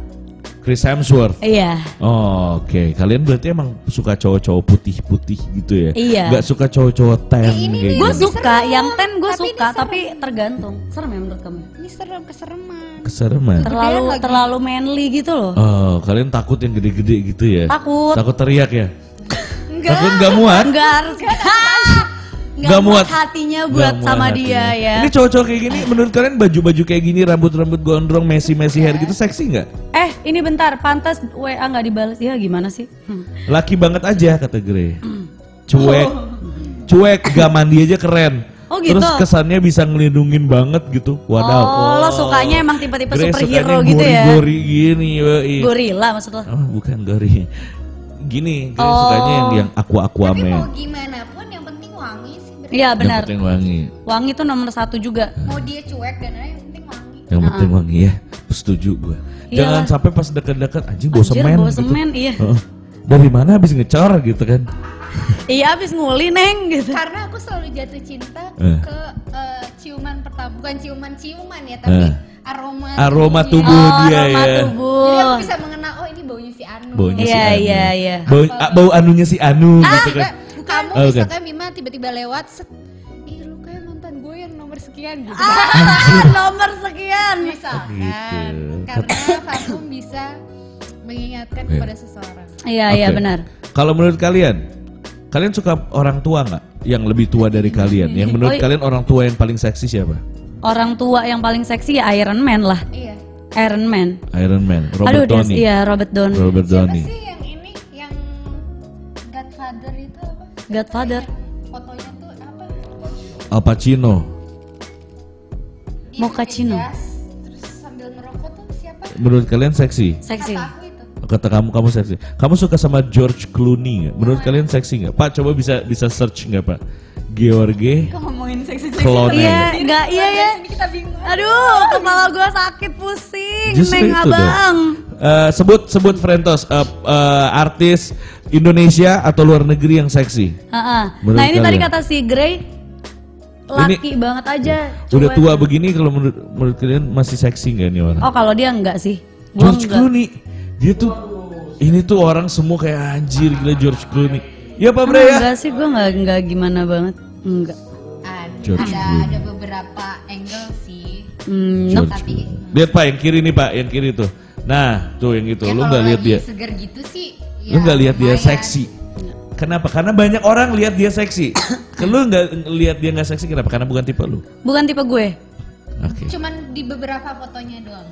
Chris Hemsworth. Iya. Oh, Oke, kalian berarti emang suka cowok-cowok putih-putih gitu ya? Iya. Gak suka cowok-cowok tan Eh, ini kayak Gue gitu. suka serem, yang ten gue suka serem. tapi tergantung. Serem ya menurut kamu? Ini serem kesereman. Kesereman. Terlalu terlalu manly gitu loh. Oh, kalian takut yang gede-gede gitu ya? Takut. Takut teriak ya? Enggak. Takut nggak muat? Enggak harus. Nggak muat hatinya buat muat sama hatinya. dia ya. Ini cowok-cowok kayak gini, menurut kalian baju-baju kayak gini, rambut-rambut gondrong, messy-messy hair gitu seksi nggak? Eh, ini bentar, pantas WA nggak dibalas. Ya gimana sih? Hmm. Laki banget aja kata Gre. Cuek, cuek, gak mandi aja keren. Oh, gitu? Terus kesannya bisa ngelindungin banget gitu. Wadaw. Oh, lo sukanya emang tipe-tipe superhero gitu ya? Gori-gori gini. yoi. Gorila maksud lo? Oh, bukan gori. Gini, Gre Oh. sukanya yang yang aqua-aqua Tapi mau gimana Iya Yang benar. penting wangi. Wangi tuh nomor satu juga. Mau dia cuek dan lain yang penting wangi. Yang penting wangi ya. Setuju gue. Iyalah. Jangan sampai pas deket-deket anjing bau Anjir, semen. bau gitu. semen, iya. Heeh. Dari mana habis ngecor gitu kan? Iya abis nguli neng gitu. Karena aku selalu jatuh cinta Eh. ke eh, ciuman pertama, bukan ciuman-ciuman ya, tapi Eh. aroma Aroma tubuh Oh, dia aroma ya. tubuh. Jadi aku bisa mengenal, oh ini baunya si Anu. Baunya si Iya Anu. iya iya. Bau, ah, bau anunya si Anu Ah, gitu kan. enggak. Kamu Oh, misalkan Bima tiba-tiba lewat, set, ih lu kayak mantan gue yang nomor sekian gitu. Ah, nomor sekian. Misalkan, Gitu. karena parfum bisa mengingatkan Iya. kepada seseorang. Iya iya Oke. benar. Kalau menurut kalian, kalian suka orang tua nggak? Yang lebih tua dari kalian? Yang menurut Oh, kalian orang tua yang paling seksi siapa? Orang tua yang paling seksi ya Iron Man lah. Iya. Iron Man. Iron Man, Aduh Robert dia Downey. iya Robert Downey. Robert Siapa Downey. Godfather. Fotonya tuh apa? Al Pacino. Dia Mochaccino. pakai jas, Terus sambil ngerokok tuh siapa? Menurut kalian seksi? Seksi. Kata aku itu. Kata kamu kamu seksi. Kamu suka sama George Clooney nggak? Menurut kalian seksi nggak? Pak coba bisa bisa search nggak Pak? George ngomongin seksi. Iya, enggak iya ya. Ini kita bingung. Aduh, kepala gua sakit pusing, Justru Neng itu dong. Eh, sebut sebut Frentos eh, eh, artis Indonesia atau luar negeri yang seksi. Heeh. Menurut Nah ini tadi kalian? kata si Grey laki banget aja. Udah Coba- tua begini kalau menurut menurut kalian masih seksi nggak nih orang? Oh kalau dia enggak sih. Gua George enggak. Clooney, dia tuh ini tuh orang semua kayak anjir gila George Clooney. Ya Pak Bre ya. Enggak sih, gue enggak enggak gimana banget. Enggak. Ada, George ada, Clooney. ada beberapa angle sih. Hmm, George Tapi. Lihat Pak yang kiri nih Pak, yang kiri tuh. Nah, tuh yang itu. ya Lu kalau nggak lihat dia. seger gitu sih. Lu ya nggak lihat dia seksi. Kenapa? Karena banyak orang lihat dia seksi. Kalau lu nggak lihat dia nggak seksi kenapa? Karena bukan tipe lu. bukan tipe gue. Oke. Cuman di beberapa fotonya doang.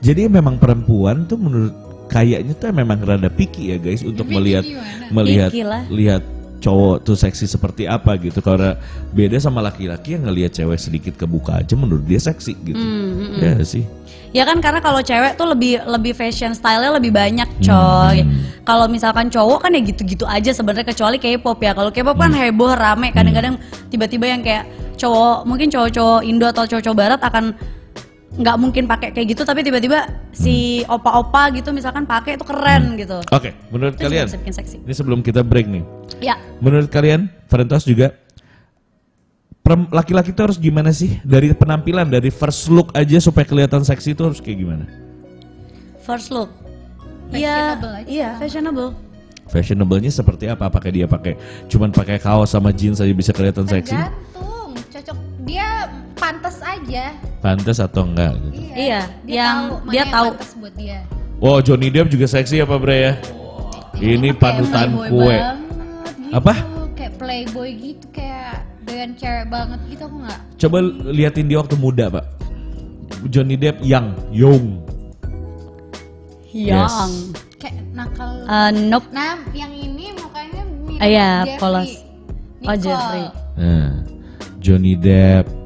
Jadi memang perempuan tuh menurut kayaknya tuh memang rada picky ya guys untuk melihat gimana? melihat lihat cowok tuh seksi seperti apa gitu. Karena beda sama laki-laki yang ngelihat cewek sedikit kebuka aja menurut dia seksi gitu. Hmm, Ya sih. Ya kan karena kalau cewek tuh lebih lebih fashion style-nya lebih banyak, coy. Hmm. Kalau misalkan cowok kan ya gitu-gitu aja sebenarnya kecuali K-pop ya. Kalau K-pop kan Hmm. heboh rame, kadang-kadang tiba-tiba yang kayak cowok mungkin cowok-cowok Indo atau cowok-cowok barat akan nggak mungkin pakai kayak gitu tapi tiba-tiba si opa-opa gitu misalkan pakai itu keren gitu. Oke, menurut Itu juga kalian bisa bikin seksi. ini sebelum kita break nih. Ya, Menurut kalian, Frentos juga laki-laki itu harus gimana sih dari penampilan dari first look aja supaya kelihatan seksi itu harus kayak gimana? first look. Iya, Fashionable aja. iya, fashionable. Fashionable-nya seperti apa? Apakah dia pakai cuman pakai kaos sama jeans aja bisa kelihatan seksi? Tergantung, cocok dia pantas aja. Pantas atau enggak gitu. Iya, dia yang tahu dia tahu. pantas buat dia. Wow, Johnny Depp juga seksi apa Bre ya? Ini Kayak panutan kue. gitu. Apa? Kayak playboy gitu, kayak dengan cewek banget gitu aku nggak. Coba liatin dia waktu muda, Pak. Johnny Depp yang young. Yang Kayak nakal. Eh, nope. Nah, yang ini mukanya mirip Ah, iya, Jeffrey. polos. Oh. Jeffrey. Nah, Johnny Depp.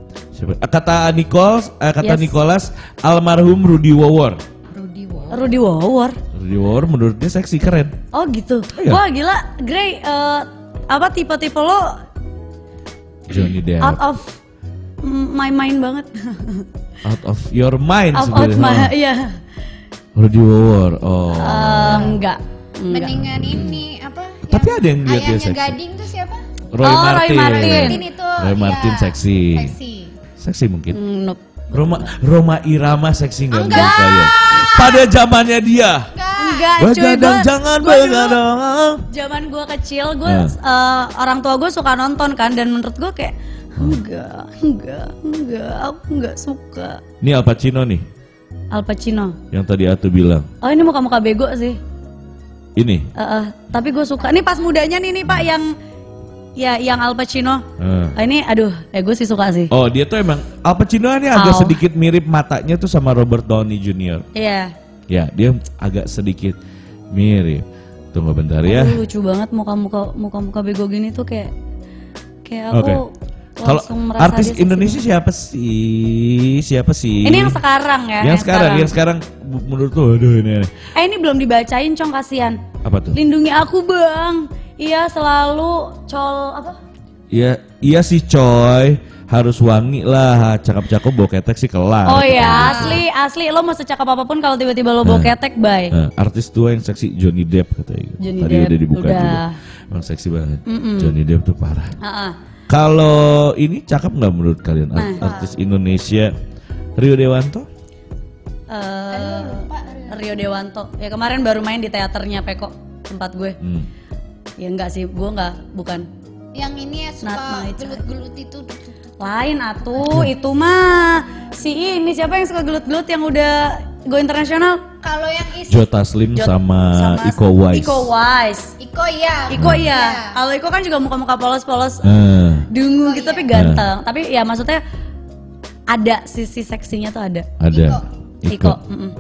Siapa- eh, Kata Nicole, eh, kata Yes. Nicholas, almarhum Rudy Wawor. Rudy Wall. Rudy Wawor. Rudy Wawor menurut dia seksi keren. Oh gitu. Iya. Wah gila, Grey eh, apa tipe-tipe lo Johnny Depp. out of my mind banget. Out of your mind out of sebenarnya. my Oh, iya. Rudy Wawor. Oh. Eh, enggak. Enggak. Mendingan ini apa? Tapi ada yang lihat dia ayahnya seksi. Gading tuh siapa? Roy Oh, Roy Martin. Martin. Martin itu. Roy Martin ya, seksi. Seksi. Seksi mungkin. Mm, nope. Roma Roma Irama seksi nggak Enggak. menurut kalian? Pada zamannya dia. Enggak, cuy. Begadang gua- jangan gua begadang. Zaman gue kecil, gue Ah. orang tua gue suka nonton kan, dan menurut gue kayak enggak, enggak, enggak, aku enggak suka. Ini Al Pacino nih, Al Pacino. yang tadi Atu bilang. Oh ini muka-muka bego sih. Ini. Eh, eh, tapi gue suka. Ini pas mudanya nih nih Pak yang ya yang Al Pacino. Eh. Ah, ini aduh, eh gue sih suka sih. Oh dia tuh emang Al Pacino ini agak Au. sedikit mirip matanya tuh sama Robert Downey Jr. Iya. Ya dia agak sedikit mirip. Tunggu bentar ya. Aduh, lucu banget muka-muka muka-muka bego gini tuh kayak kayak aku Oke. Kalau artis Indonesia siapa sih? Siapa sih? Ini yang sekarang ya. yang sekarang, yang sekarang menurut tuh aduh ini. ini. Eh ini belum dibacain cong kasihan. Apa tuh? Lindungi aku bang. Iya selalu col apa? Iya, iya sih coy. Harus wangi lah, cakep-cakep bawa ketek sih kelar. oh ya asli asli lo mau secakap apa pun kalau tiba-tiba lo bawa ketek bye. Nah, artis tua yang seksi Johnny Depp katanya. gitu. Johnny Tadi Depp, udah dibuka udah. juga. Emang seksi banget. Johnny Depp tuh parah. Ha-ha. Kalau ini cakep nggak menurut kalian Nah. Art- artis Indonesia Rio Dewanto? Eh, Rio Dewanto. Ya kemarin baru main di teaternya Peko tempat gue. Hmm. Ya enggak sih, gue enggak bukan. Yang ini ya suka gelut-gelut itu. Lain atuh, itu mah si ini siapa yang suka gelut-gelut yang udah go internasional? Kalau yang isi Joe Taslim Jot- sama, Iko Uwais. Iko Wise. Iko ya. Iko iya. Kalau Iko kan juga muka-muka polos-polos Eh, dungu gitu tapi ganteng. Tapi ya maksudnya ada sisi seksinya tuh ada. ada. Iko. Iko. mm-mm.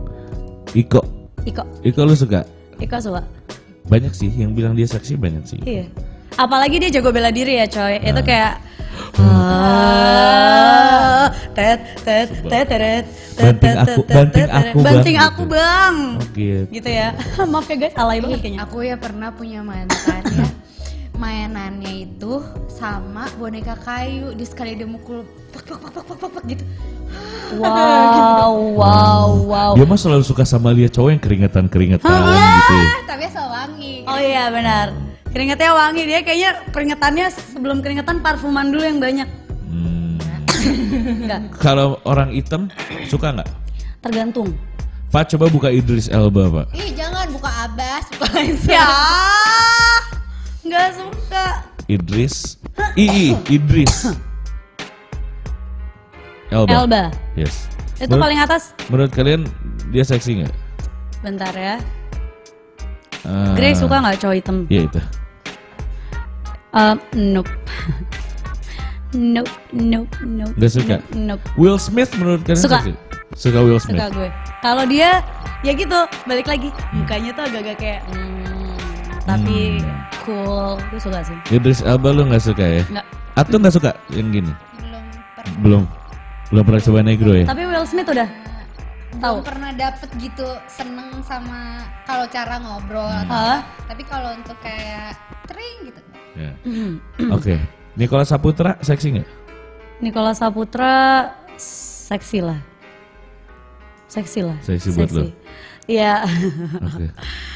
Iko. Iko. Iko lu suka? Iko suka. Banyak sih yang bilang dia seksi banyak sih. Iya. Apalagi dia jago bela diri ya coy. Itu Nah. kayak ah, tet tet tet tet tet Banting tet, aku, tet, banting tet, aku, banting gitu. aku bang Oke. gitu ya maaf ya guys alay banget kayaknya Aku ya pernah punya mantan ya. Mainannya itu sama boneka kayu. Di sekali dia mukul pak pak pak pak pak pak, pak, gitu. Wow, wow, wow. Dia mah selalu suka sama lihat cowok yang keringetan-keringetan gitu. ya. Ah, tapi asal wangi. Oh iya benar. Keringetnya wangi dia kayaknya keringetannya sebelum keringetan parfuman dulu yang banyak. Hmm. Enggak, Kalau orang hitam suka nggak? tergantung. Pak coba buka Idris Elba pak. Ih jangan buka Abbas, buka Lensa. Ya, nggak suka. Idris, Ii, Idris. Elba. Elba. Yes. Itu Menurut- paling atas. Menurut kalian dia seksi nggak? Bentar ya. Eh, Grey suka nggak cowok hitam? Iya itu. Um, nope. nope, nope, nope. Nggak suka? Nope, nope. Will Smith menurut kalian Suka. seksi? Suka Will Smith. Suka gue. Kalau dia ya gitu, balik lagi. Mukanya tuh agak-agak kayak hmm, tapi Hmm. Cool. Gue suka sih. Idris Elba lu nggak suka ya? Nggak. Atau nggak suka yang gini? Belum pernah. Belum. Belum pernah coba negro ya? Tapi Will Smith udah tahu. Belum pernah dapet gitu seneng sama kalau cara ngobrol atau Hah? apa. Tapi kalau untuk kayak tring gitu. Ya. Hmm. Oke. Nikola Saputra seksi nggak? Nicola Saputra seksi lah. Seksi lah. Seksi buat lo? Iya. Oke.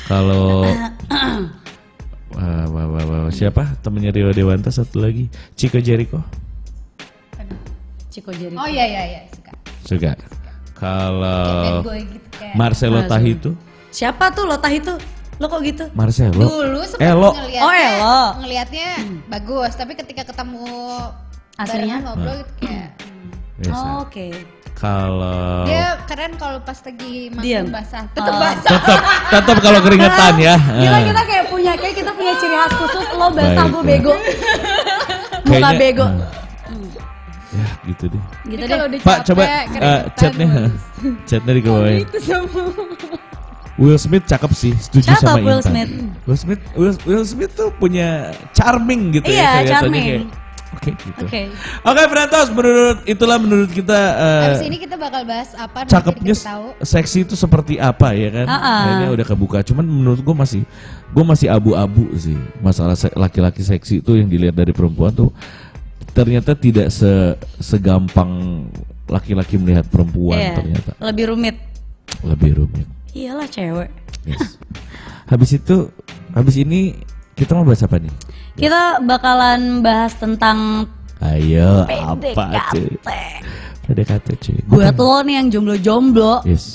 Kalau Wah, wah, wah. siapa temennya Rio Dewanta satu lagi Chico Jericho Chico Jericho. Oh iya iya iya suka. Kayak Kalau gitu kayak. Marcelo Ah, Tahitu, Siapa tuh Lotah itu? Lo kok gitu? Marcelo, Dulu sempat Elo. ngeliatnya, Oh, Elo. ngeliatnya bagus, tapi ketika ketemu Aslinya? ngobrol gitu kayak Biasa. Oh, Oke. Kalau dia keren kalau pas lagi makin basah, tetep Oh. basah. tetap tetap kalau keringetan ya. Gila Eh. kita kayak punya kayak kita punya ciri khas khusus lo basah Baik, gue ya. bego. Muka bego. Hmm. Ya gitu deh. Gitu deh. udah Pak coba keringetan, chatnya, dikebawain. Itu semua. Will Smith cakep sih, setuju Cakep sama Will Intan. Smith. Will Smith, Will, Will Smith tuh punya charming gitu Iya, ya, kelihatannya charming. kayak. Oke gitu. Oke. Oke, Brantos, menurut itulah menurut kita eh, Abis ini kita bakal bahas apa cakepnya tahu. seksi itu seperti apa ya kan? Kayaknya udah kebuka. Cuman menurut gue masih gue masih abu-abu sih masalah se- laki-laki seksi itu yang dilihat dari perempuan tuh ternyata tidak se segampang laki-laki melihat perempuan Iya. ternyata Lebih rumit. lebih rumit. Iyalah cewek. Yes. habis itu habis ini kita mau bahas apa nih? Kita bakalan bahas tentang Ayo apa cuy? PDKT. PDKT cuy. Buat lo nih yang jomblo-jomblo, Yes.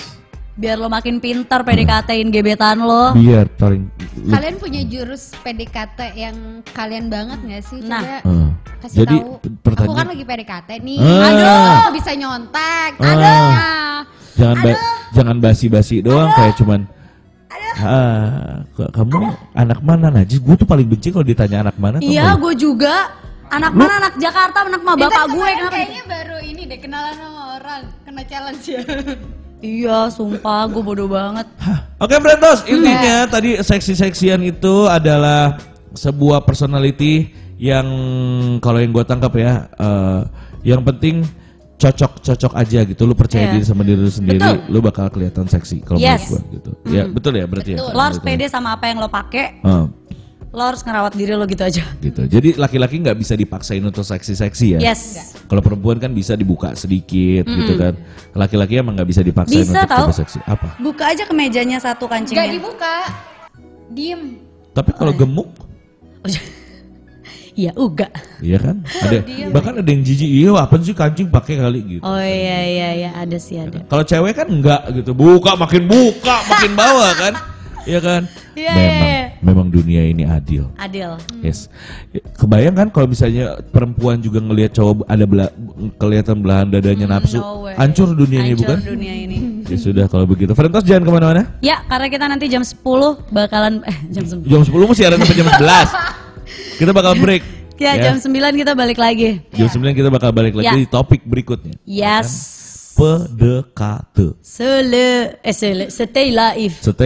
biar lo makin pintar PDKT-in gebetan lo. Biar paling Kalian punya jurus PDKT yang kalian banget gak sih? Nah. Coba Eh, kasih jadi tahu. p- pertanyaan Aku kan lagi PDKT nih. Ah. Aduh, bisa nyontek. Ah. Aduh. jangan ba- jangan basi-basi doang kayak cuman ah k- kamu anak mana Najis gue tuh paling benci kalau ditanya anak mana Iya, gue juga. Anak mana anak Jakarta, anak mah bapak gue kenapa? kayaknya baru ini deh kenalan sama orang, kena challenge ya. Iya, sumpah gue bodoh banget. Oke Brantos, intinya tadi seksi-seksian itu adalah sebuah personality yang kalau yang gue tangkap ya, eh, yang penting cocok-cocok aja gitu. Lu percaya Iya. diri sama diri lu sendiri, Betul. lu bakal kelihatan seksi kalau Yes. menurut gue gitu. Ya betul ya berarti ya. Lo harus pede sama apa yang lo pakai. Eh, Lo harus ngerawat diri lo gitu aja. gitu. Jadi laki-laki nggak bisa dipaksain untuk seksi-seksi ya. Yes. Kalau perempuan kan bisa dibuka sedikit gitu kan. Laki-laki emang nggak bisa dipaksain Bisa untuk tahu. seksi. Apa? Buka aja ke mejanya satu Gak kancingnya. dibuka. Diem. Tapi kalau gemuk, Iya, uga. iya kan? Ada bahkan ada yang jijik, iya apa sih kancing pakai kali gitu. Oh iya iya iya ada sih ada. Kalau cewek kan enggak gitu. Buka makin buka, makin bawah kan? Iya kan? Iya, memang iya, iya. memang dunia ini adil. Adil. Yes. Kebayang kan kalau misalnya perempuan juga ngelihat cowok ada bela, kelihatan belahan dadanya nafsu, Hmm, No way. hancur dunia ini Hancur bukan? dunia ini. Ya sudah kalau begitu. Frentos jangan ke mana-mana. Ya, karena kita nanti jam 10 bakalan eh jam 9. Jam 10 mesti ada sampai jam 11. Kita bakal break. Ya, jam 9 kita balik lagi. Jam 9 kita bakal balik lagi Ya. di topik berikutnya. Yes. PDKT. Sele eh sele, stay live. Stay